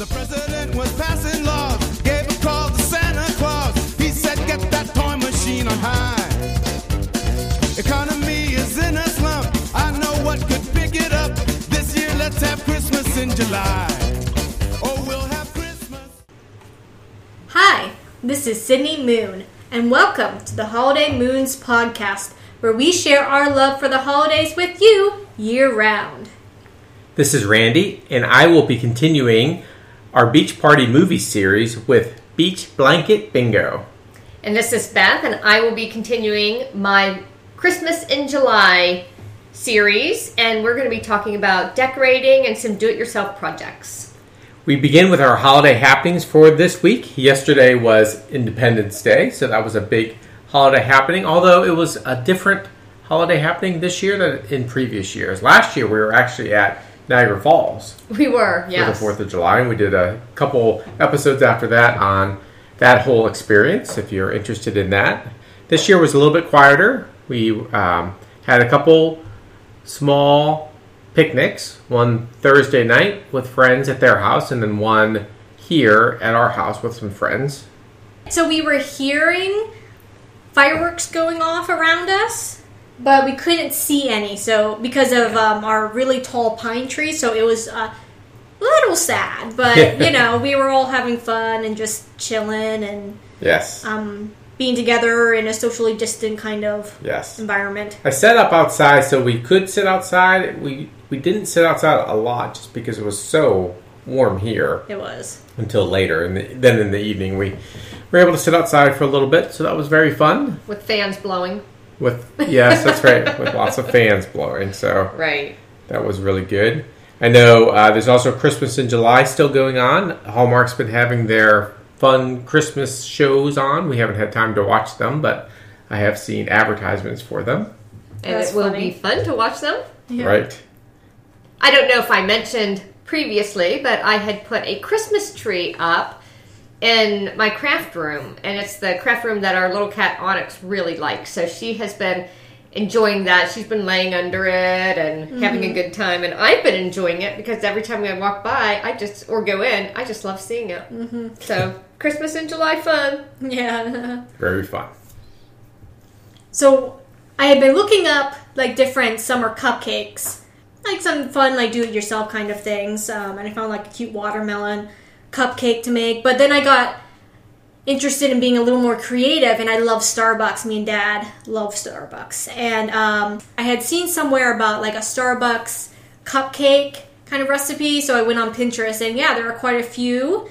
The president was passing laws, gave a call to Santa Claus. He said, Get that toy machine on high. Economy is in a slump. I know what could pick it up. This year, let's have Christmas in July. Oh, we'll have Christmas. Hi, this is Sydney Moon, and welcome to the Holiday Moons podcast, where we share our love for the holidays with you year round. This is Randy, and I will be continuing our Beach Party movie series with Beach Blanket Bingo. And this is Beth, and I will be continuing my Christmas in July series, and we're going to be talking about decorating and some do it yourself projects. We begin with our holiday happenings for this week. Yesterday was Independence Day, so that was a big holiday happening, although it was a different holiday happening this year than in previous years. Last year, we were actually at Niagara Falls We were, yes. for the 4th of July, and we did a couple episodes after that on that whole experience if you're interested in that. This year was a little bit quieter. We um, had a couple small picnics, one Thursday night with friends at their house, and then one here at our house with some friends. So we were hearing fireworks going off around us, but we couldn't see any. So because of um, our really tall pine tree, so it was a little sad. But you know, we were all having fun and just chilling and Yes. um, being together in a socially distant kind of yes. environment. I set up outside so we could sit outside. We we didn't sit outside a lot just because it was so warm here. It was. until later. And then in the evening, we were able to sit outside for a little bit, so that was very fun. With fans blowing. With yes, that's right, with lots of fans blowing. So Right. that was really good. I know uh, there's also Christmas in July still going on. Hallmark's been having their fun Christmas shows on. We haven't had time to watch them, but I have seen advertisements for them. And That's it will funny. be fun to watch them. Yeah. Right? I don't know if I mentioned previously, but I had put a Christmas tree up in my craft room, and it's the craft room that our little cat Onyx really likes. So she has been enjoying that. She's been laying under it and having a good time, and I've been enjoying it because every time I walk by, I just or go in, I just love seeing it. Mm-hmm. So Christmas in July fun. Yeah. Very fun. So I had been looking up like different summer cupcakes, like some fun like do it yourself kind of things, um, and I found like a cute watermelon cupcake to make. But then I got interested in being a little more creative, and I love Starbucks. Me and Dad love Starbucks, and um, I had seen somewhere about like a Starbucks cupcake kind of recipe. So I went on Pinterest, and yeah, there are quite a few,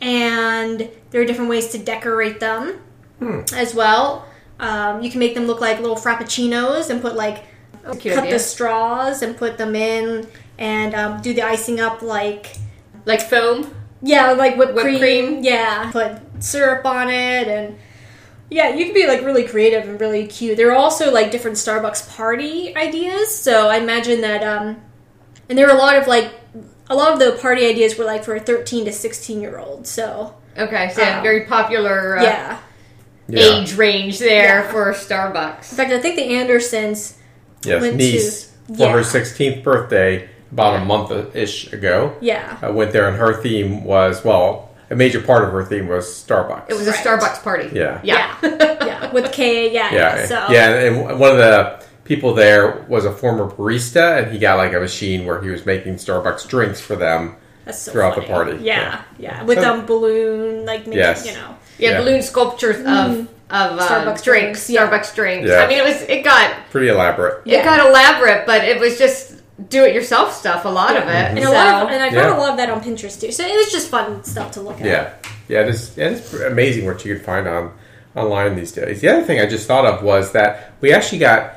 and there are different ways to decorate them as well. Um, you can make them look like little frappuccinos and put like cute cut idea. the straws and put them in and um, do the icing up like Like foam. Yeah like whipped, Whipped cream. cream. yeah put syrup on it and yeah you can be like really creative and really cute there are also like different starbucks party ideas so i imagine that um and there are a lot of like a lot of the party ideas were like for 13 to 16 year olds so Okay, so Um, very popular uh, yeah Yeah. age range there Yeah. for Starbucks. in fact i think the andersons Yes, went niece to- for her 16th birthday about a month ish ago. yeah I went there, and her theme was well, a major part of her theme was Starbucks. It was a Right. Starbucks party. Yeah. Yeah. yeah with k yeah yeah, so yeah, and one of the people there was a former barista, and he got like a machine where he was making Starbucks drinks for them. That's so throughout the party. Yeah, yeah, with So- um balloon like making, Yes. you know. Yeah, Yeah. balloon sculptures of of uh, Starbucks drinks, drinks, yeah. Starbucks drinks. Yeah. I mean, it was it got Pretty elaborate. Yeah. it got elaborate, but it was just do it yourself stuff. A lot of it, And so a lot of, and I found Yeah. a lot of that on Pinterest too. So it was just fun stuff to look at. Yeah, yeah, it is. It is amazing what you can find on online these days. The other thing I just thought of was that we actually got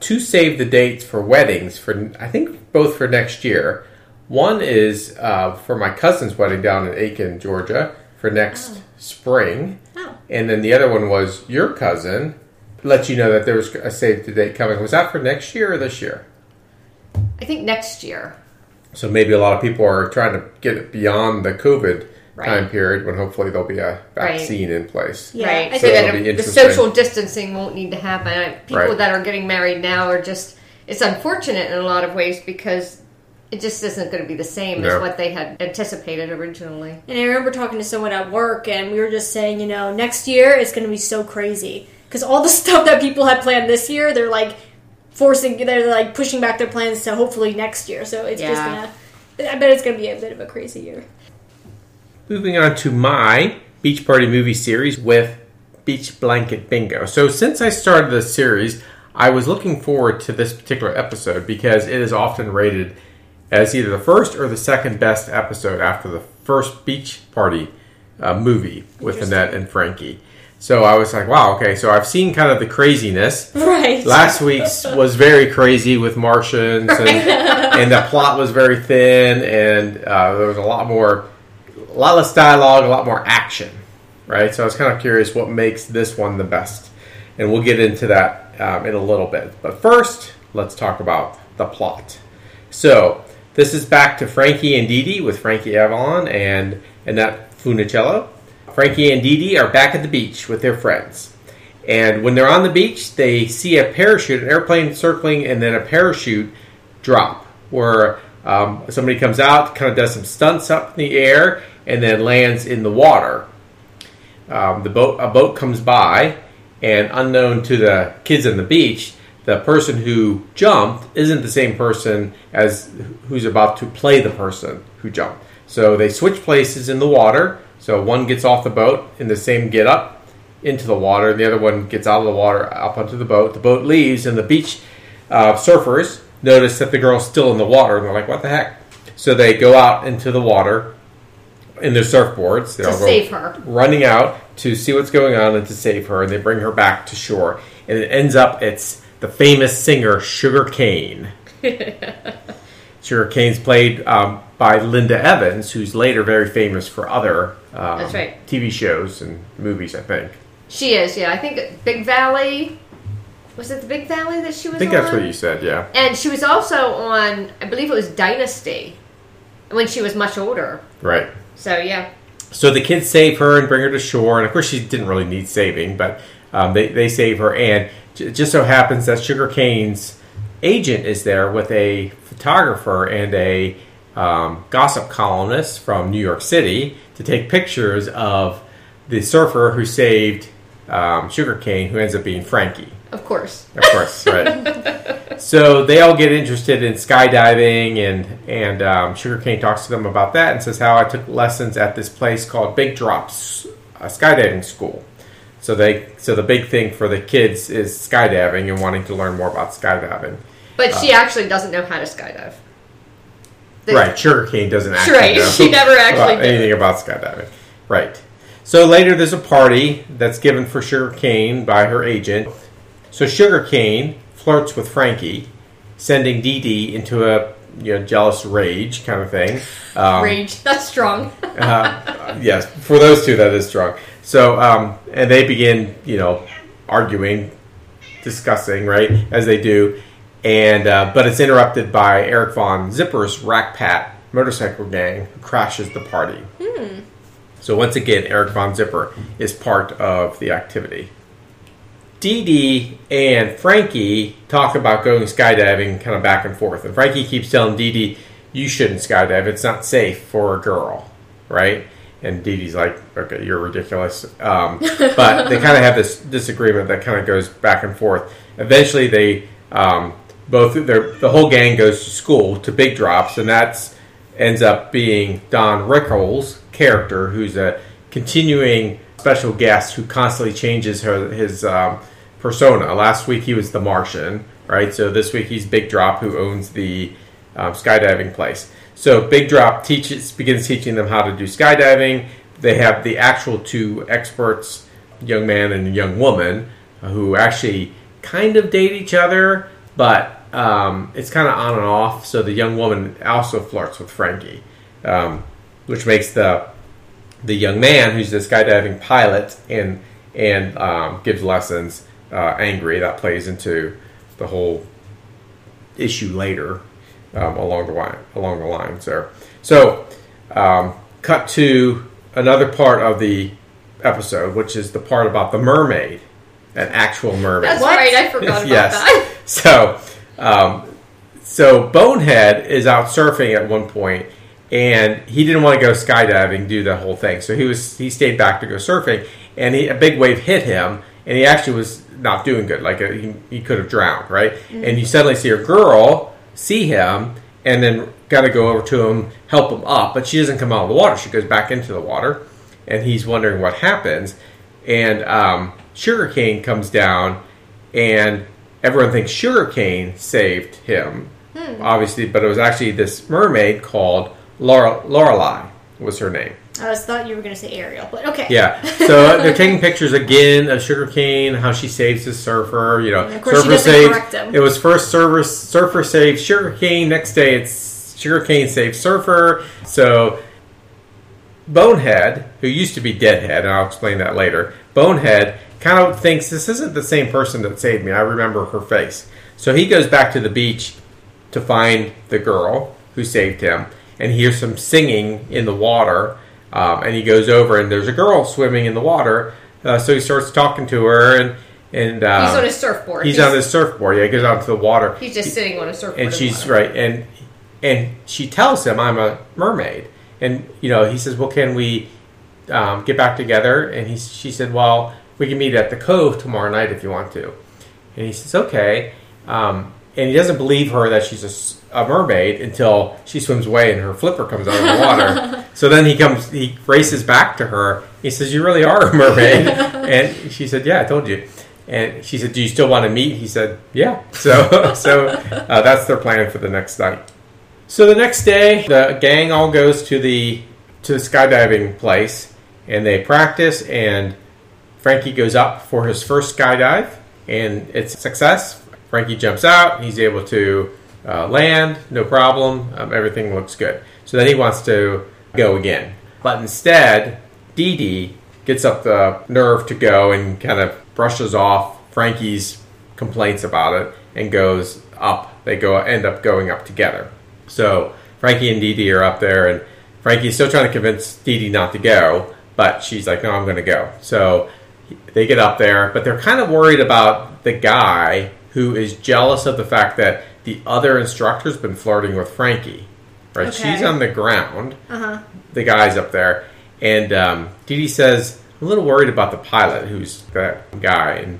two save the dates for weddings for I think both for next year. One is uh, for my cousin's wedding down in Aiken, Georgia, for next spring, Oh. and then the other one was your cousin. Let you know that there was a save the date coming. Was that for next year or this year? I think next year. So maybe a lot of people are trying to get beyond the COVID Right. time period when hopefully there'll be a Right. vaccine in place. Yeah, right? I so think- that the social distancing won't need to happen. People Right. that are getting married now are just it's unfortunate in a lot of ways because it just isn't going to be the same No. as what they had anticipated originally. And I remember talking to someone at work, and we were just saying, you know, next year it's going to be so crazy because all the stuff that people had planned this year, they're like forcing, they're like pushing back their plans to hopefully next year. So it's just gonna. I bet it's gonna be a bit of a crazy year. Moving on to my beach party movie series with Beach Blanket Bingo. So, since I started this series, I was looking forward to this particular episode because it is often rated as either the first or the second best episode after the first beach party uh, movie with Annette and Frankie. So I was like, wow, okay, so I've seen kind of the craziness. Right. Last week's was very crazy with Martians, and, and the plot was very thin, and uh, there was a lot more, a lot less dialogue, a lot more action, right? So I was kind of curious what makes this one the best, and we'll get into that um, in a little bit. But first, let's talk about the plot. So this is back to Frankie and Dee Dee with Frankie Avalon and Annette Funicello. Frankie and Dee Dee are back at the beach with their friends. And when they're on the beach, they see a parachute, an airplane circling, and then a parachute drop where um, somebody comes out, kind of does some stunts up in the air, and then lands in the water. Um, the boat, a boat comes by, and unknown to the kids on the beach, the person who jumped isn't the same person as who's about to play the person who jumped. So they switch places in the water. So one gets off the boat in the same get up into the water, and the other one gets out of the water up onto the boat. The boat leaves, and the beach uh, surfers notice that the girl's still in the water, and they're like, "What the heck?" So they go out into the water in their surfboards. They To save her. running out to see what's going on and to save her, and they bring her back to shore. And it ends up it's the famous singer Sugar Cane. Sugar Cane's played um, by Linda Evans, who's later very famous for other um, That's right. TV shows and movies. I think. She is, yeah. I think Big Valley. Was it the Big Valley that she was I think on? that's what you said. Yeah. And she was also on, I believe it was Dynasty, when she was much older. Right. So yeah, So the kids save her and bring her to shore, and of course she didn't really need saving, but um, they they save her, and j- just so happens that Sugar Cane's agent is there with a photographer and a um, gossip columnist from New York City to take pictures of the surfer who saved um, Sugar Cane, who ends up being Frankie. of course. Of course, right. so they all get interested in skydiving, and and um, Sugarcane talks to them about that and says how I took lessons at this place called Big Drops, a skydiving school. So they so the big thing for the kids is skydiving and wanting to learn more about skydiving. But she actually doesn't know how to skydive. The- right, Sugarcane doesn't actually Right, know she never actually about anything about skydiving. Right. So later there's a party that's given for Sugarcane by her agent. So Sugarcane flirts with Frankie, sending Dee Dee into a you know jealous rage kind of thing. Um, Rage. That's strong. uh, yes, for those two that is strong. So um, and they begin you know arguing, discussing right as they do, and uh, but it's interrupted by Eric Von Zipper's Rat Pack motorcycle gang who crashes the party. So once again, Eric Von Zipper is part of the activity. Dee Dee and Frankie talk about going skydiving kind of back and forth. And Frankie keeps telling Dee Dee, you shouldn't skydive. It's not safe for a girl, right? And Dee Dee's like, okay, you're ridiculous. Um, but they kind of have this disagreement that kind of goes back and forth. Eventually, they um, both, their, the whole gang goes to school to Big Drops, and that's ends up being Don Rickles' character, who's a continuing special guest who constantly changes her, his um, persona. Last week he was the Martian, right? So this week he's Big Drop, who owns the um, skydiving place. So Big Drop teaches begins teaching them how to do skydiving. They have the actual two experts, young man and young woman, who actually kind of date each other, but um, it's kind of on and off. So the young woman also flirts with Frankie, um, which makes the the young man who's the skydiving pilot and and um, gives lessons uh, angry. That plays into the whole issue later um, along the line along the lines there. So um, cut to another part of the episode, which is the part about the mermaid, an actual mermaid. That's What? right. I forgot about yes. that. So, um, so Bonehead is out surfing at one point, and he didn't want to go skydiving, do the whole thing. So he was he stayed back to go surfing, and he, a big wave hit him, and he actually was not doing good. Like uh he, he could have drowned, right? And you suddenly see a girl see him, and then got to go over to him, help him up, but she doesn't come out of the water. She goes back into the water, and he's wondering what happens. And um, Sugarcane comes down, and everyone thinks Sugarcane saved him, hmm. obviously, but it was actually this mermaid called Laura, Lorelei was her name. I was thought you were going to say Ariel, but okay. Yeah. So they're taking pictures again of Sugarcane, how she saves the surfer. You know, And of course surfer saves. It was first surfer surfer saves Sugarcane. Next day it's Sugarcane saves surfer. So Bonehead, who used to be Deadhead, and I'll explain that later. Bonehead kind of thinks this isn't the same person that saved me. I remember her face. So he goes back to the beach to find the girl who saved him, and he hears some singing in the water. Um, and he goes over, and there's a girl swimming in the water. Uh, so he starts talking to her, and and um, He's on his surfboard. he's on his surfboard. Yeah, he goes out to the water, He's just sitting on a surfboard. and she's right, and and she tells him, "I'm a mermaid," and you know he says, "Well, can we um, get back together?" And he she said, "Well, we can meet at the cove tomorrow night if you want to." And he says, "Okay," um, and he doesn't believe her that she's a mermaid until she swims away and her flipper comes out of the water. so then he comes, he races back to her. He says, "You really are a mermaid," and she said, "Yeah, I told you." And she said, "Do you still want to meet?" He said, "Yeah." So, so uh, that's their plan for the next night. So the next day, the gang all goes to the to the skydiving place, and they practice. And Frankie goes up for his first skydive, and it's success. Frankie jumps out; he's able to uh, land, no problem. Um, everything looks good. So then he wants to go again, but instead, Dee Dee gets up the nerve to go and kind of brushes off Frankie's complaints about it and goes up. They go end up going up together. So Frankie and Dee Dee are up there, and Frankie's still trying to convince Dee Dee not to go, but she's like, "No, I'm going to go." So they get up there, but they're kind of worried about the guy who is jealous of the fact that the other instructor's been flirting with Frankie. Right? Okay. She's on the ground. Uh huh. The guy's up there, and um, Dee Dee says, "I'm a little worried about the pilot, who's that guy." And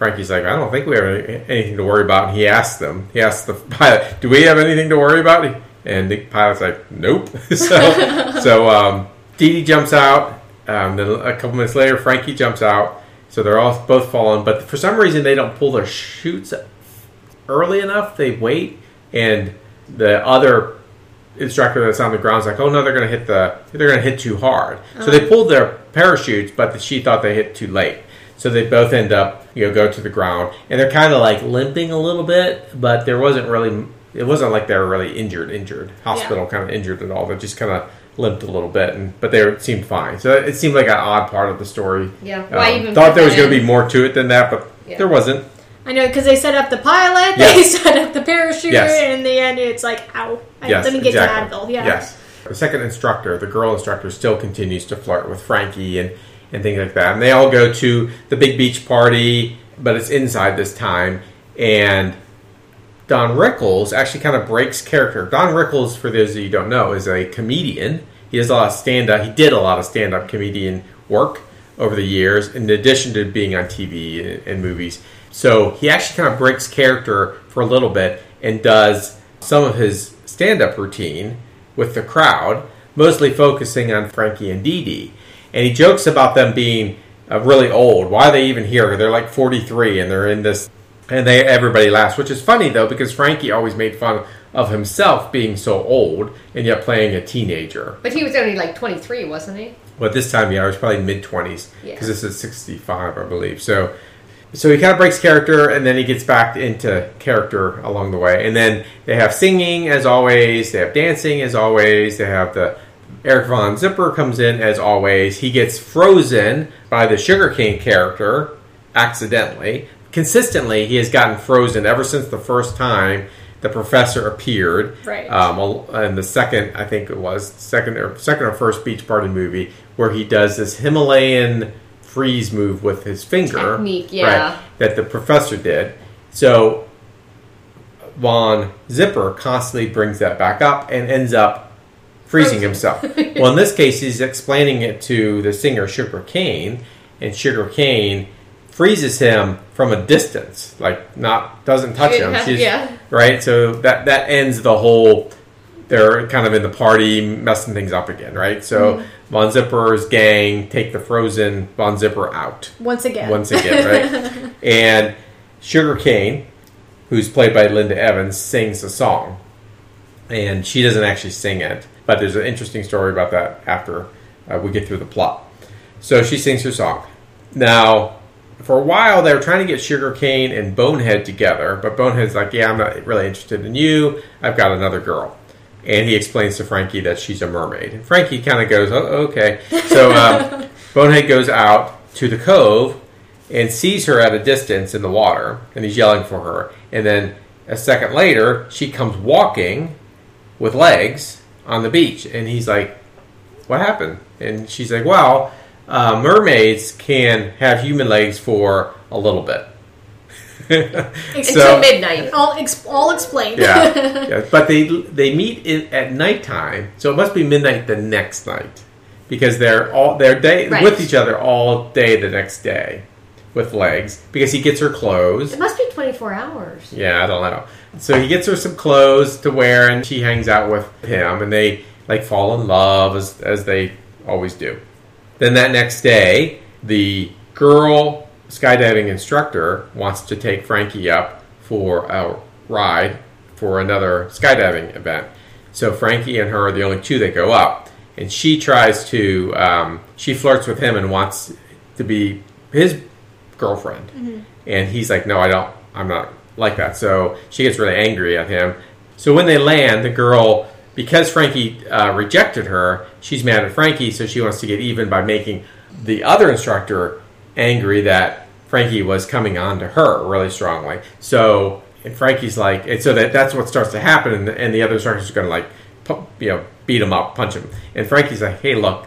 Frankie's like, "I don't think we have anything to worry about." And he asks them, he asks the pilot, "Do we have anything to worry about?" And the pilot's like, "Nope." so, so um, Dee Dee jumps out. Um, then a couple minutes later, Frankie jumps out. So they're all both falling, but for some reason they don't pull their chutes early enough. They wait, and the other instructor that's on the ground is like, "Oh no, they're going to hit the they're going to hit too hard." So they pulled their parachutes, but she thought they hit too late. So they both end up, you know, go to the ground, and they're kind of like limping a little bit, but there wasn't really. It wasn't like they were really injured, injured, hospital kind of injured at all. They just kind of limped a little bit, and but they were- seemed fine. So it seemed like an odd part of the story. Yeah. Why Um, even thought there was going to be more to it than that, but Yeah. there wasn't. I know because they set up the pilot, Yes. they set up the parachute, Yes. and in the end, it's like, ow! I, Yes, let me get exactly. to Advil. Yeah. Yes. The second instructor, the girl instructor, still continues to flirt with Frankie and, and things like that. And they all go to the big beach party, but it's inside this time. And Don Rickles actually kind of breaks character. Don Rickles, for those of you who don't know, is a comedian. He does a lot of stand up. He did a lot of stand up comedian work over the years, in addition to being on TV and, movies. So he actually kind of breaks character for a little bit and does some of his stand up routine with the crowd, mostly focusing on Frankie and Dee Dee. And he jokes about them being uh, really old. Why are they even here? They're like 43 and they're in this and they everybody laughs, which is funny though because Frankie always made fun of himself being so old and yet playing a teenager. But he was only like 23, wasn't he? Well, this time, yeah, I was probably mid twenties Yeah. because this is sixty five, I believe. So, so he kind of breaks character and then he gets back into character along the way. And then they have singing as always. They have dancing as always. They have the Eric Von Zipper comes in as always. He gets frozen by the sugarcane character accidentally. Consistently, he has gotten frozen ever since the first time the professor appeared. Right. Um, and the second, I think it was second or second or first beach party movie where he does this Himalayan freeze move with his finger. Technique, yeah. Right, that the professor did. So Von Zipper constantly brings that back up and ends up freezing himself. well, in this case, he's explaining it to the singer Sugar Cane, and Sugar Cane freezes him from a distance, like not doesn't touch him. Yeah. Right. So that that ends the whole. They're kind of in the party, messing things up again, right? So Mm-hmm. Von Zipper's gang take the frozen Von Zipper out Once again. once again, right? and Sugar Cane, who's played by Linda Evans, sings a song, and she doesn't actually sing it, but there's an interesting story about that after uh, we get through the plot. So she sings her song. Now, for a while, they were trying to get Sugar Cane and Bonehead together, but Bonehead's like, "Yeah, I'm not really interested in you. I've got another girl." And he explains to Frankie that she's a mermaid. And Frankie kind of goes, oh, "Okay." So um, Bonehead goes out to the cove and sees her at a distance in the water, and he's yelling for her. And then a second later, she comes walking with legs on the beach, and he's like, "What happened?" And she's like, "Well, uh, mermaids can have human legs for a little bit." Until So- midnight. all, ex- all explained. yeah, yeah, but they they meet in, at nighttime, so it must be midnight the next night because they're all they're day Right. with each other all day the next day with legs because he gets her clothes. It must be 24 hours. Yeah, I don't know. So he gets her some clothes to wear, and she hangs out with him, and they like fall in love as as they always do. Then that next day, the girl skydiving instructor wants to take Frankie up for a ride for another skydiving event. So Frankie and her are the only two that go up, and she tries to um, she flirts with him and wants to be his girlfriend, and he's like, "No, I don't. I'm not like that." So she gets really angry at him. So when they land, the girl, because Frankie uh, rejected her, she's mad at Frankie, so she wants to get even by making the other instructor angry that Frankie was coming on to her really strongly. So and Frankie's like, and so that that's what starts to happen, and the, and the other instructors going to like, you know, beat him up, punch him, and Frankie's like, "Hey, look,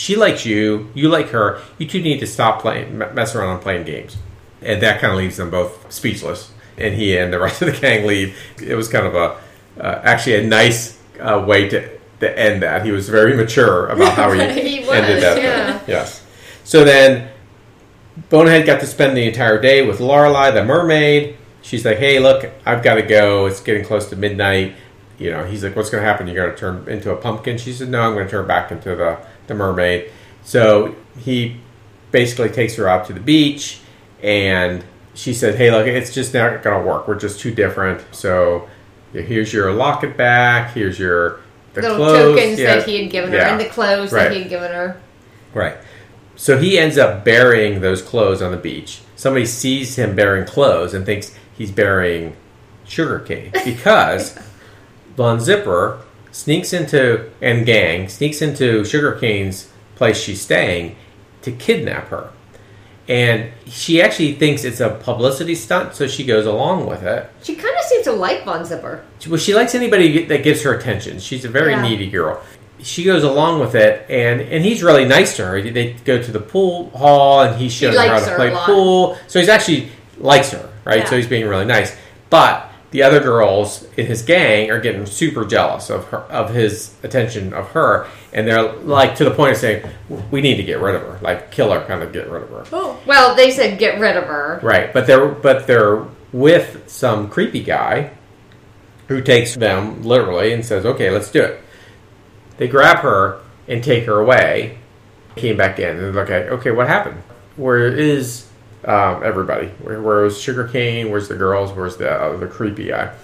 she likes you, you like her. You two need to stop playing, me- messing around and playing games." And that kind of leaves them both speechless. And he and the rest of the gang leave. It was kind of a, uh, actually a nice uh, way to, to end that. He was very mature about how he, He was, ended that. thing. yeah. Yes. So then Bonehead got to spend the entire day with Lorelei, the mermaid. She's like, "Hey, look, I've got to go. It's getting close to midnight." You know, he's like, "What's going to happen? You're going to turn into a pumpkin?" She said, "No, I'm going to turn back into the the mermaid." So he basically takes her out to the beach, and she said, "Hey, look, it's just not going to work. We're just too different. So here's your locket back. Here's your the Little clothes tokens Yeah. that he had given her Yeah. and the clothes Right. that he had given her. Right. So he ends up burying those clothes on the beach. Somebody sees him burying clothes and thinks he's burying sugarcane because Von Zipper sneaks into and gang sneaks into Sugarcane's place she's staying to kidnap her. And she actually thinks it's a publicity stunt, so she goes along with it. She kind of seems to like Von Zipper. Well, she likes anybody that gives her attention. She's a very Yeah. needy girl. She goes along with it, and and he's really nice to her. They go to the pool hall, and he's showing her how to her play pool. So he's actually likes her, right? So he's being really nice. But the other girls in his gang are getting super jealous of her, of his attention of her, and they're like to the point of saying, "We need to get rid of her, like kill her, kind of get rid of her." Oh. Well, they said get rid of her. Right, but they're but they're with some creepy guy who takes them literally and says, "Okay, let's do it." They grab her and take her away. Came back in and look at okay, what happened? Where is um, everybody? Where, where was? Where's the girls? Where's the uh, the creepy guy?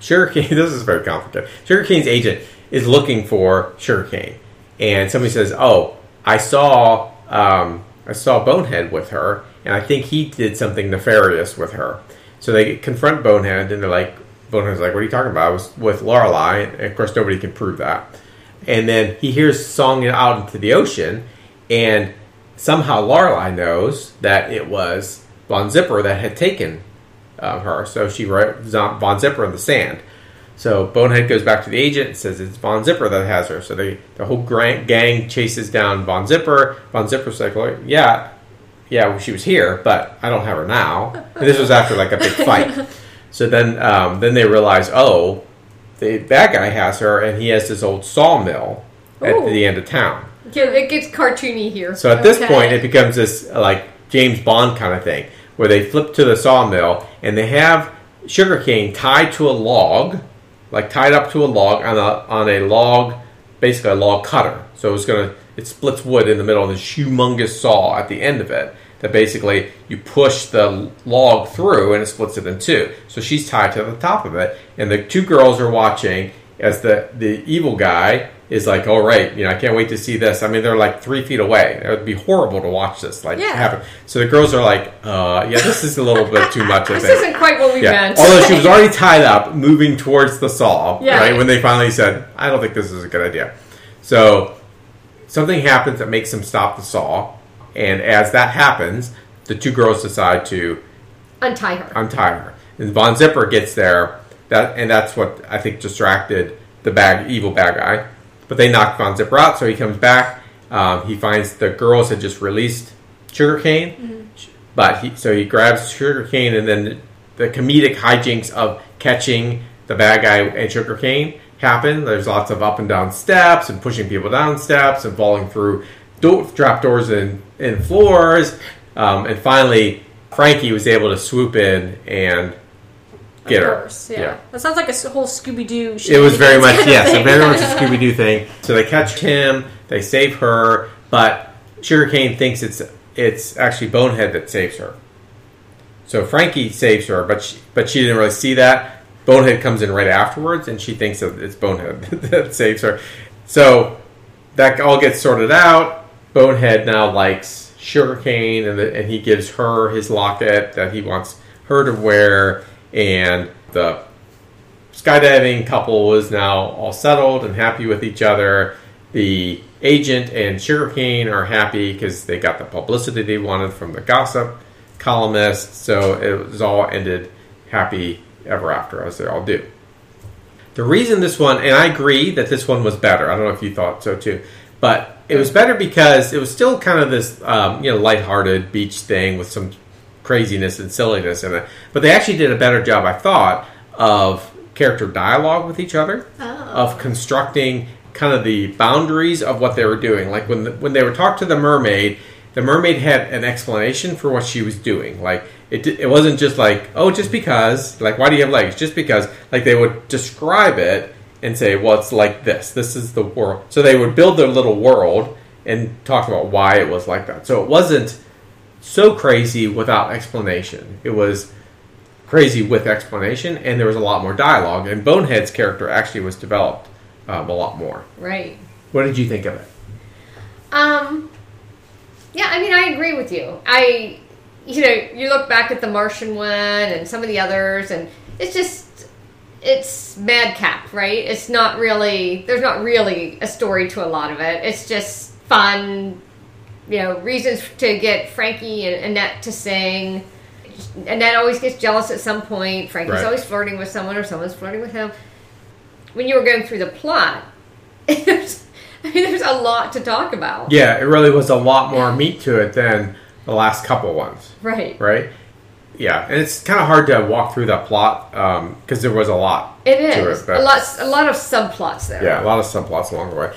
Sugarcane. This is very complicated. Sugarcane's agent is looking for Sugar Sugarcane, and somebody says, "Oh, I saw um, I saw Bonehead with her, and I think he did something nefarious with her." So they confront Bonehead, and they're like, "Bonehead's like, what are you talking about? I was with Lorelei, and of course nobody can prove that." And then he hears song out into the ocean, and somehow Lorelei knows that it was Von Zipper that had taken uh, her. So she wrote Von Zipper in the sand. So Bonehead goes back to the agent and says it's Von Zipper that has her. So they, the whole gang chases down Von Zipper. Von Zipper's like, well, yeah, yeah, well, she was here, but I don't have her now. And this was after like a big fight. So then, um, then they realize, oh, the bad guy has her, and he has this old sawmill at Ooh. the end of town. Yeah, It gets cartoony here. So at this point, it becomes this like James Bond kind of thing, where they flip to the sawmill and they have sugarcane tied to a log, like tied up to a log on a on a log, basically a log cutter. So it's gonna it splits wood in the middle of this humongous saw at the end of it. That basically you push the log through and it splits it in two. So she's tied to the top of it, and the two girls are watching as the the evil guy is like, "All right, you know, I can't wait to see this." I mean, they're like three feet away. It would be horrible to watch this like Yeah. happen. So the girls are like, "Uh, yeah, this is a little bit too much." This think. isn't quite what we Yeah. meant. Although she was already tied up, moving towards the saw, Yeah. right? When they finally said, I don't think this is a good idea. So something happens that makes them stop the saw. And as that happens, the two girls decide to Untie her. untie her. And Von Zipper gets there, that and that's what I think distracted the bad evil bad guy. But they knock Von Zipper out, so he comes back. Um, he finds the girls had just released sugarcane, but he so he grabs sugarcane, and then the comedic hijinks of catching the bad guy and sugarcane happen. There's lots of up and down steps and pushing people down steps and falling through do- trap doors and, and floors. Um, and finally, Frankie was able to swoop in and get her. course, yeah. That sounds like a whole Scooby Doo. It was very much yes, a very much a Scooby Doo thing. So they catch him, they save her, but Sugarcane thinks it's it's actually Bonehead that saves her. So Frankie saves her, but she, but she didn't really see that. Bonehead comes in right afterwards, and she thinks that it's Bonehead that saves her. So that all gets sorted out. Bonehead now likes Sugarcane, and, the, and he gives her his locket that he wants her to wear, and the skydiving couple was now all settled and happy with each other. The agent and Sugarcane are happy because they got the publicity they wanted from the gossip columnist. So it was all ended happy ever after, as they all do. The reason this one, and I agree that this one was better. I don't know if you thought so too, but it was better because it was still kind of this, um, you know, lighthearted beach thing with some craziness and silliness in it. But they actually did a better job, I thought, of character dialogue with each other, oh. of constructing kind of the boundaries of what they were doing. Like when the, when they were talked to the mermaid, the mermaid had an explanation for what she was doing. Like it, it wasn't just like oh, just because. Like why do you have legs? Just because. Like they would describe it and say, well, it's like this. This is the world. So they would build their little world and talk about why it was like that. So it wasn't so crazy without explanation. It was crazy with explanation, and there was a lot more dialogue. And Bonehead's character actually was developed um, a lot more. Right. What did you think of it? Um. Yeah, I mean, I agree with you. I, you know, you look back at the Martian one and some of the others, and it's just, it's madcap, right? It's not really, there's not really a story to a lot of it. It's just fun, you know, reasons to get Frankie and Annette to sing. Annette always gets jealous at some point. Frankie's Right. always flirting with someone, or someone's flirting with him. When you were going through the plot, there's, I mean, there's a lot to talk about. Yeah, it really was a lot more meat to it than the last couple ones, Right. right? Yeah, and it's kind of hard to walk through that plot um, because there was a lot. It to is but- a lot. A lot of subplots there. Yeah, a lot of subplots along the way.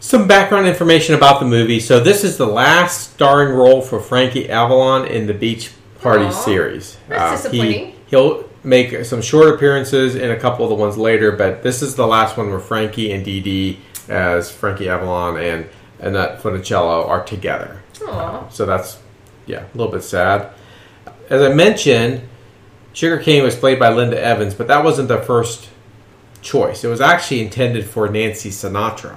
Some background information about the movie. So this is the last starring role for Frankie Avalon in the Beach Party Aw, series. that's uh, he, disappointing. he'll make some short appearances in a couple of the ones later, but this is the last one where Frankie and Dee Dee as Frankie Avalon and Annette Funicello are together. Aw. So that's yeah, a little bit sad. As I mentioned, Sugarcane was played by Linda Evans, but that wasn't the first choice. It was actually intended for Nancy Sinatra,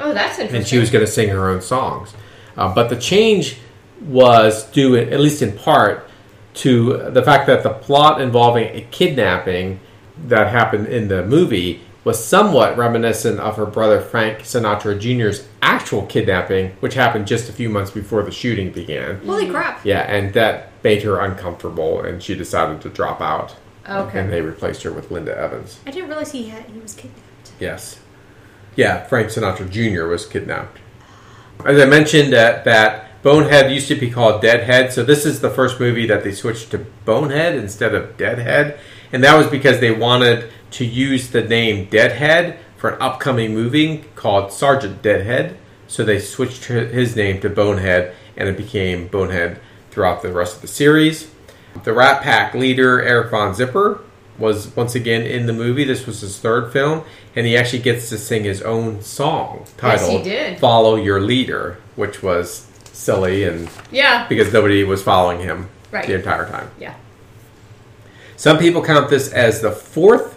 Oh, that's interesting. and she was going to sing her own songs. Uh, but the change was due, at least in part, to the fact that the plot involving a kidnapping that happened in the movie was somewhat reminiscent of her brother Frank Sinatra Jr.'s actual kidnapping, which happened just a few months before the shooting began. Holy crap! Yeah, and that made her uncomfortable, and she decided to drop out. Okay. And they replaced her with Linda Evans. I didn't realize he had he was kidnapped. Yes. Yeah, Frank Sinatra Jr. was kidnapped. As I mentioned, that that Bonehead used to be called Deadhead, so this is the first movie that they switched to Bonehead instead of Deadhead, and that was because they wanted to use the name Deadhead for an upcoming movie called Sergeant Deadhead. So they switched his name to Bonehead, and it became Bonehead throughout the rest of the series. The Rat Pack leader Eric Von Zipper was once again in the movie. This was his third film, and he actually gets to sing his own song Yes, titled did. "Follow Your Leader," which was silly and Yeah. because nobody was following him Right. the entire time. Yeah. Some people count this as the fourth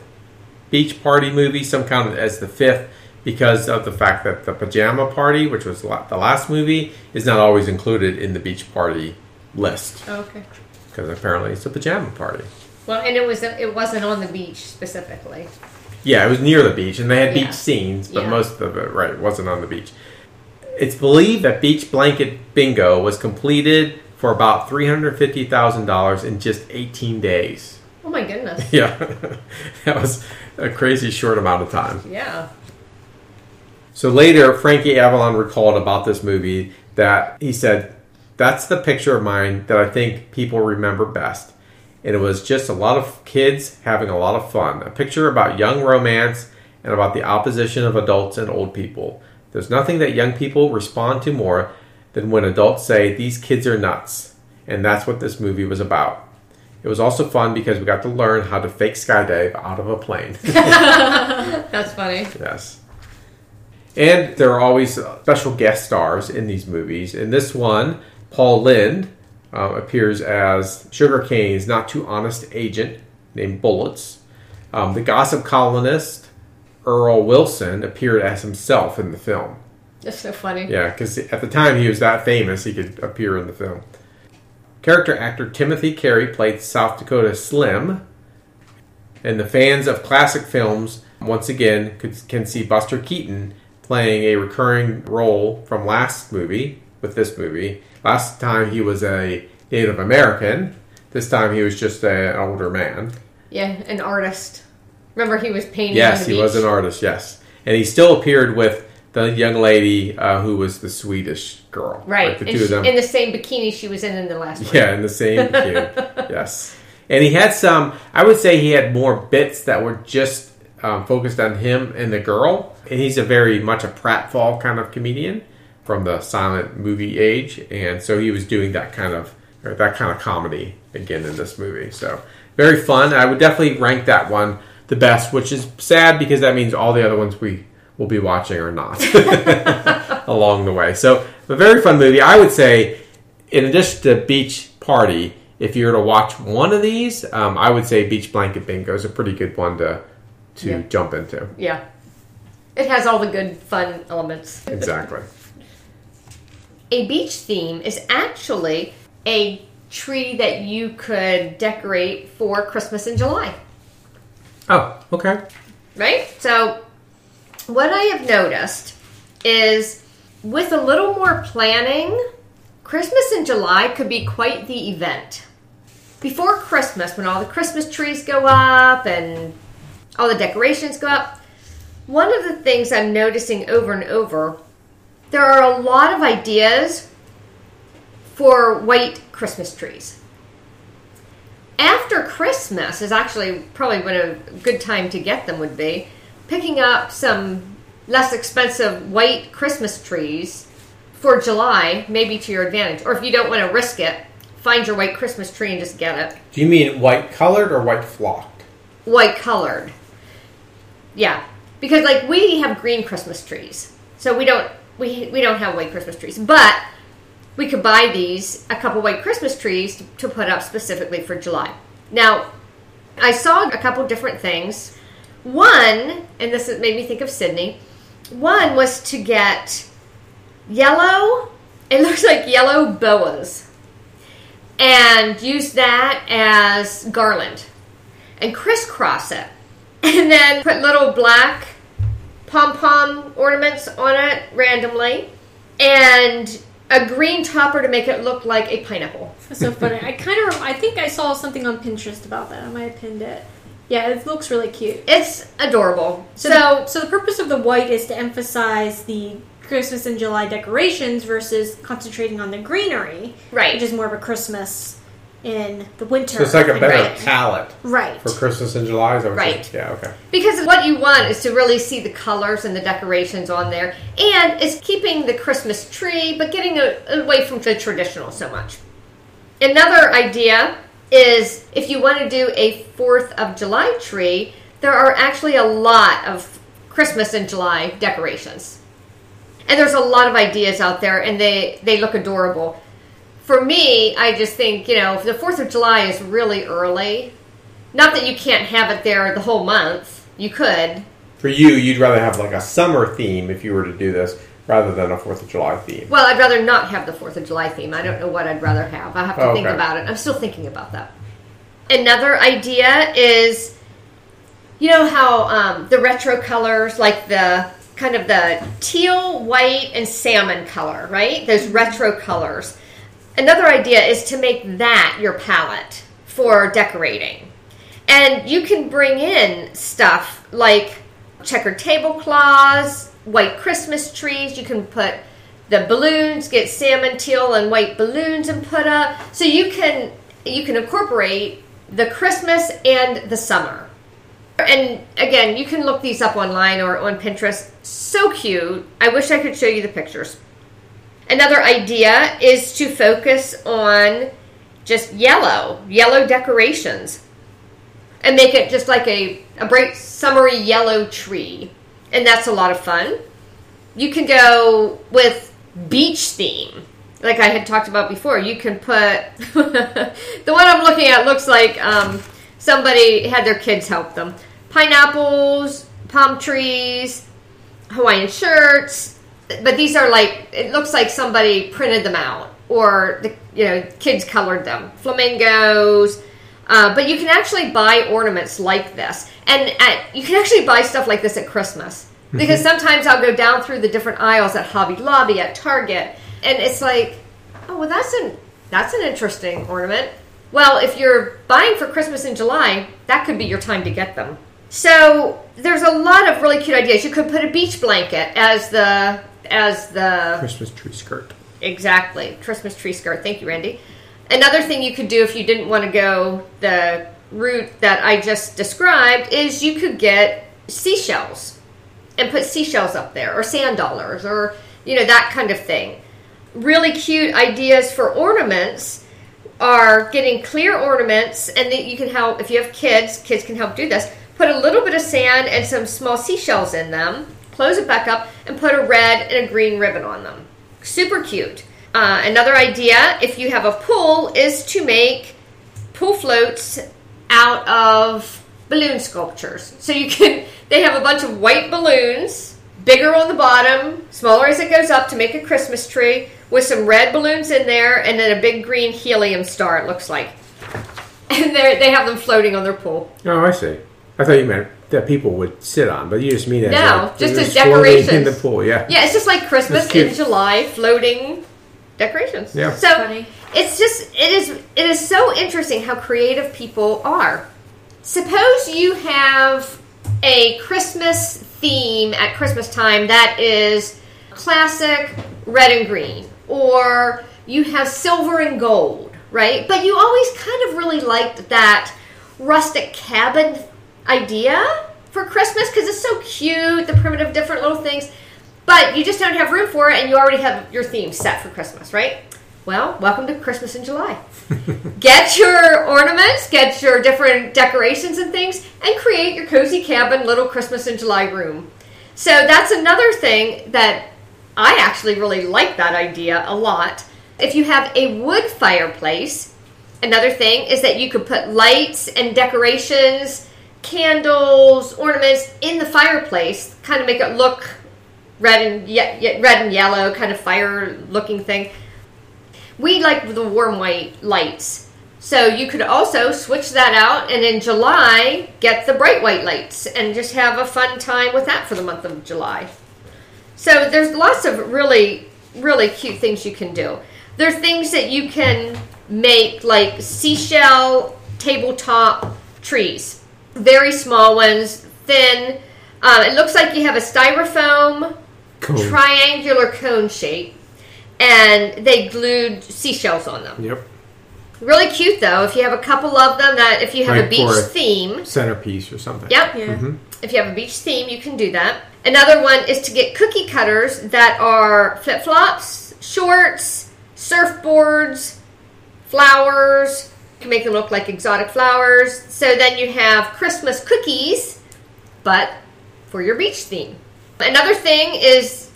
beach party movie. Some count it as the fifth because of the fact that the pajama party, which was the last movie, is not always included in the beach party list oh, Okay. because apparently it's a pajama party. Well, and it was it wasn't on the beach specifically. Yeah, it was near the beach, and they had Yeah. beach scenes, but Yeah. most of it, right, wasn't on the beach. It's believed that Beach Blanket Bingo was completed for about three hundred fifty thousand dollars in just eighteen days. Oh my goodness. Yeah, that was a crazy short amount of time. Yeah. So later, Frankie Avalon recalled about this movie that he said, That's the picture of mine that I think people remember best. And it was just a lot of kids having a lot of fun. A picture about young romance and about the opposition of adults and old people. There's nothing that young people respond to more than when adults say, These kids are nuts. And that's what this movie was about. It was also fun because we got to learn how to fake skydive out of a plane. That's funny. Yes. And there are always special guest stars in these movies. In this one, Paul Lynde uh, appears as Sugar Cane's not too honest agent named Bullets. Um, the gossip columnist Earl Wilson appeared as himself in the film. That's so funny. Yeah, because at the time he was that famous, he could appear in the film. Character actor Timothy Carey played South Dakota Slim, and the fans of classic films once again could, can see Buster Keaton playing a recurring role from last movie with this movie. Last time he was a Native American. This time he was just a, an older man. Yeah, an artist. Remember he was painting. Yes, he was an artist. Yes, and he still appeared with the young lady uh, who was the Swedish girl. Right, Like the and two of them. in the same bikini she was in in the last one. Yeah, in the same bikini. yes. And he had some, I would say he had more bits that were just um, focused on him and the girl. And he's a very much a pratfall kind of comedian from the silent movie age. And so he was doing that kind of, that kind of comedy again in this movie. So very fun. I would definitely rank that one the best, which is sad because that means all the other ones we will be watching are not along the way. So a very fun movie. I would say in addition to Beach Party, if you were to watch one of these, um, I would say Beach Blanket Bingo is a pretty good one to to Yeah. jump into. Yeah. It has all the good fun elements. Exactly. A beach theme is actually a tree that you could decorate for Christmas in July, oh, okay. right? So, what I have noticed is with a little more planning, Christmas in July could be quite the event. Before Christmas, when all the Christmas trees go up and all the decorations go up, one of the things I'm noticing over and over, there are a lot of ideas for white Christmas trees. After Christmas is actually probably when a good time to get them would be picking up some less expensive white Christmas trees for July, maybe to your advantage. Or if you don't want to risk it, find your white Christmas tree and just get it Do you mean white colored or white flocked? white colored. Yeah, because like we have green Christmas trees, so we don't we we don't have white Christmas trees, but we could buy these a couple white Christmas trees to, to put up specifically for July. Now, I saw a couple different things. One, and this made me think of Sydney. One was to get yellow. It looks like yellow boas, and use that as garland and crisscross it. And then put little black pom pom ornaments on it randomly. And a green topper to make it look like a pineapple. That's so funny. I kind of, I think I saw something on Pinterest about that. I might have pinned it. Yeah, it looks really cute. It's adorable. So, So, the, so the purpose of the white is to emphasize the Christmas and July decorations versus concentrating on the greenery, Right. Which is more of a Christmas in the winter. So it's like a better thing. palette right? for Christmas in July. Is that Right. saying? Yeah. Okay. Because what you want is to really see the colors and the decorations on there, and it's keeping the Christmas tree, but getting a, away from the traditional so much. Another idea is if you want to do a Fourth of July tree, there are actually a lot of Christmas in July decorations, and there's a lot of ideas out there, and they they look adorable. For me, I just think you know the Fourth of July is really early. Not that you can't have it there the whole month. You could. For you, you'd rather have like a summer theme if you were to do this, rather than a Fourth of July theme. Well, I'd rather not have the Fourth of July theme. I don't know what I'd rather have. I have to Oh, think okay. about it. I'm still thinking about that. Another idea is, you know how um, the retro colors, like the kind of the teal, white, and salmon color, right? Those retro colors. Another idea is to make that your palette for decorating. And you can bring in stuff like checkered tablecloths, white Christmas trees. You can put the balloons, get salmon, teal, and white balloons and put up. So you can you can incorporate the Christmas and the summer. And again, you can look these up online or on Pinterest. So cute. I wish I could show you the pictures. Another idea is to focus on just yellow, yellow decorations and make it just like a, a bright summery yellow tree. And that's a lot of fun. You can go with beach theme. Like I had talked about before, you can put the one I'm looking at looks like um, somebody had their kids help them. Pineapples, palm trees, Hawaiian shirts, but these are like it looks like somebody printed them out or the you know kids colored them. Flamingos, uh, but you can actually buy ornaments like this, and at, you can actually buy stuff like this at Christmas because sometimes I'll go down through the different aisles at Hobby Lobby, at Target, and it's like, oh well, that's an that's an interesting ornament. Well, if you're buying for Christmas in July, that could be your time to get them. So there's a lot of really cute ideas. You could put a beach blanket as the as the Christmas tree skirt. Exactly. Christmas tree skirt. Thank you, Randy. Another thing you could do if you didn't want to go the route that I just described is you could get seashells and put seashells up there or sand dollars or you know that kind of thing. Really cute ideas for ornaments are getting clear ornaments and that you can help if you have kids, kids can help do this. Put a little bit of sand and some small seashells in them, close it back up, and put a red and a green ribbon on them. Super cute. Uh, another idea, if you have a pool, is to make pool floats out of balloon sculptures. So you can, they have a bunch of white balloons, bigger on the bottom, smaller as it goes up to make a Christmas tree, with some red balloons in there, and then a big green helium star, it looks like. And they they have them floating on their pool. Oh, I see. I thought you meant that people would sit on, but you just mean as No, like, just as decorations. in the pool. Yeah. Yeah, it's just like Christmas in July, floating decorations. Yeah. So Funny. it's just it is it is so interesting how creative people are. Suppose you have a Christmas theme at Christmas time that is classic red and green, or you have silver and gold, right? But you always kind of really liked that rustic cabin idea for Christmas because it's so cute, the primitive different little things. But you just don't have room for it, and you already have your theme set for Christmas, right? Well, welcome to Christmas in July. get your ornaments, get your different decorations and things, and create your cozy cabin little Christmas in July room. So that's another thing that I actually really like that idea a lot. If you have a wood fireplace, another thing is that you could put lights and decorations, candles, ornaments in the fireplace, kind of make it look red and ye- red and yellow, kind of fire looking thing. We like the warm white lights. So you could also switch that out and in July get the bright white lights and just have a fun time with that for the month of July. So there's lots of really, really cute things you can do. There's things that you can make like seashell tabletop trees. Very small ones, thin. Um, it looks like you have a styrofoam Cone. triangular cone shape, and they glued seashells on them. Yep. Really cute though. If you have a couple of them, that if you have a beach for a- theme, Centerpiece or something. yep. Yeah. Mm-hmm. If you have a beach theme, you can do that. Another one is to get cookie cutters that are flip flops, shorts, surfboards, flowers. Can make them look like exotic flowers. So then you have Christmas cookies, but for your beach theme. Another thing is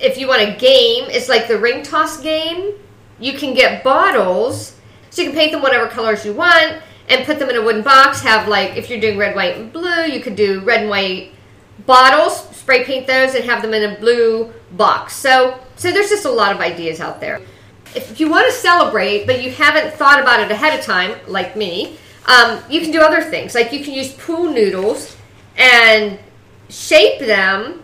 if you want a game, it's like the ring toss game. You can get bottles, so you can paint them whatever colors you want and put them in a wooden box. Have like, if you're doing red, white, and blue, you could do red and white bottles, spray paint those, and have them in a blue box. So, so there's just a lot of ideas out there. If you want to celebrate, but you haven't thought about it ahead of time, like me, um, you can do other things. Like you can use pool noodles and shape them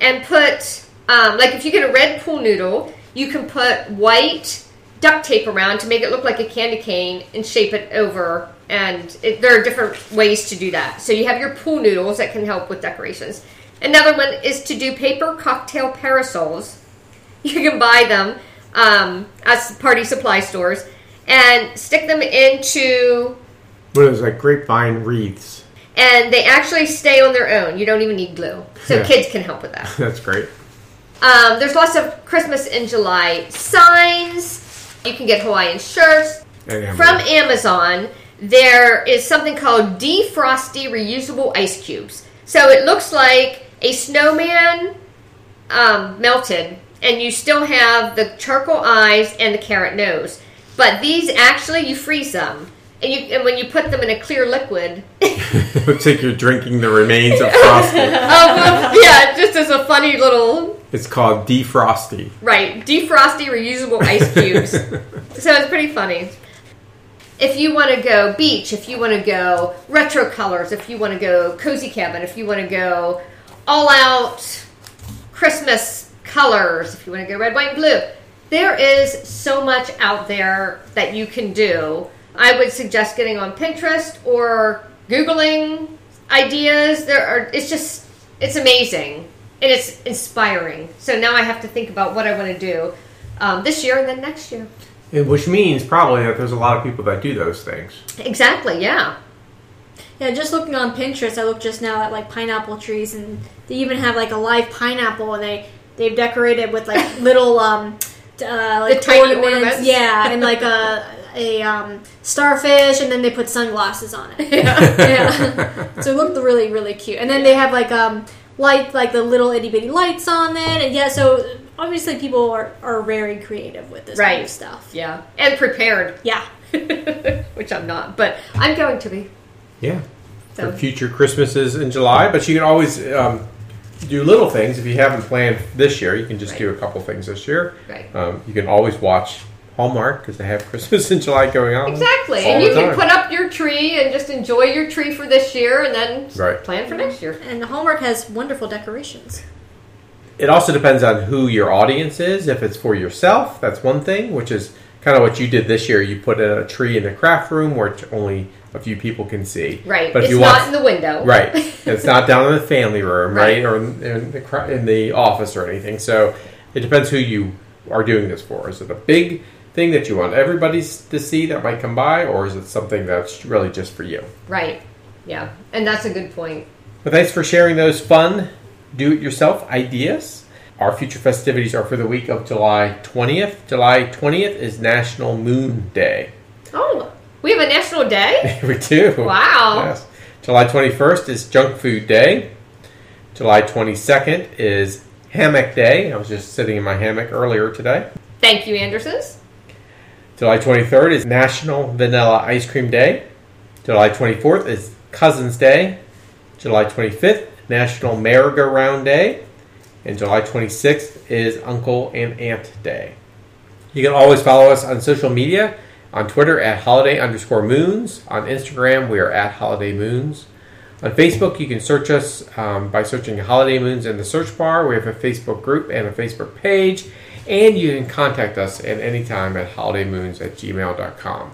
and put um, like if you get a red pool noodle you can put white duct tape around to make it look like a candy cane and shape it over. And it, there are different ways to do that. So you have your pool noodles that can help with decorations. Another one is to do paper cocktail parasols. You can buy them um, at party supply stores and stick them into What is like grapevine wreaths? and they actually stay on their own you don't even need glue so Yeah. kids can help with that That's great. Um, there's lots of Christmas in July signs. You can get Hawaiian shirts Amber. from Amazon. There is something called defrosty reusable ice cubes. So it looks like a snowman um, melted, and you still have the charcoal eyes and the carrot nose. But these actually, you freeze them, and you and when you put them in a clear liquid, it Looks like you're drinking the remains of frosty. oh yeah, just as a funny little it's called defrosty. Right, defrosty reusable ice cubes. so it's pretty funny. If you want to go beach, if you want to go retro colors, if you want to go cozy cabin, if you want to go all out Christmas colors, if you want to go red, white, and blue, there is so much out there that you can do. I would suggest getting on Pinterest or Googling ideas. There are, it's just, it's amazing and it's inspiring. So now I have to think about what I want to do um, this year and then next year. Which means probably that there's a lot of people that do those things. Exactly, yeah. Yeah, just looking on Pinterest, I looked just now at like pineapple trees, and they even have like a live pineapple, and they they've decorated with like little um uh, like The tiny ornaments? yeah, and like a a um, starfish, and then they put sunglasses on it. Yeah. yeah, so it looked really really cute, and then they have like um light like the little itty bitty lights on it, and yeah, so obviously people are are very creative with this kind of stuff. yeah. And prepared, Yeah. which I'm not, but I'm going to be. Yeah. So- For future Christmases in July, but you can always um, do little things if you haven't planned this year. You can just Right. do a couple things this year. Right. Um, you can always watch Hallmark because they have Christmas in July going on. Exactly. all And the you can time. put up your tree and just enjoy your tree for this year and then Right. plan for next year. And Hallmark has wonderful decorations. It also depends on who your audience is. If it's for yourself, that's one thing, which is kind of what you did this year. You put a tree in the craft room where t- only a few people can see. Right. But if it's you not want, in the window. right, it's not down in the family room, right, Right. or in, in the in the office or anything. So it depends who you are doing this for. Is it a big thing that you want everybody to see that might come by, or is it something that's really just for you? Right. Yeah. And that's a good point. But thanks for sharing those fun do-it-yourself ideas. Our future festivities are for the week of July 20th. July 20th is National Moon Day. Oh, we have a national day? we do. Wow. Yes. July 21st is Junk Food Day. July 22nd is Hammock Day. I was just sitting in my hammock earlier today. Thank you, Andersons. July 23rd is National Vanilla Ice Cream Day. July 24th is Cousins Day. July 25th, National Merry-Go-Round Day. And July 26th is Uncle and Aunt Day. You can always follow us on social media on Twitter at holiday underscore moons. On Instagram, we are at holiday moons. On Facebook, you can search us um, by searching Holiday Moons in the search bar. We have a Facebook group and a Facebook page. And you can contact us at any time at holidaymoons at gmail.com.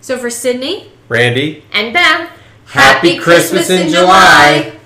So for Sydney, Randy, And Beth. Happy Christmas in July.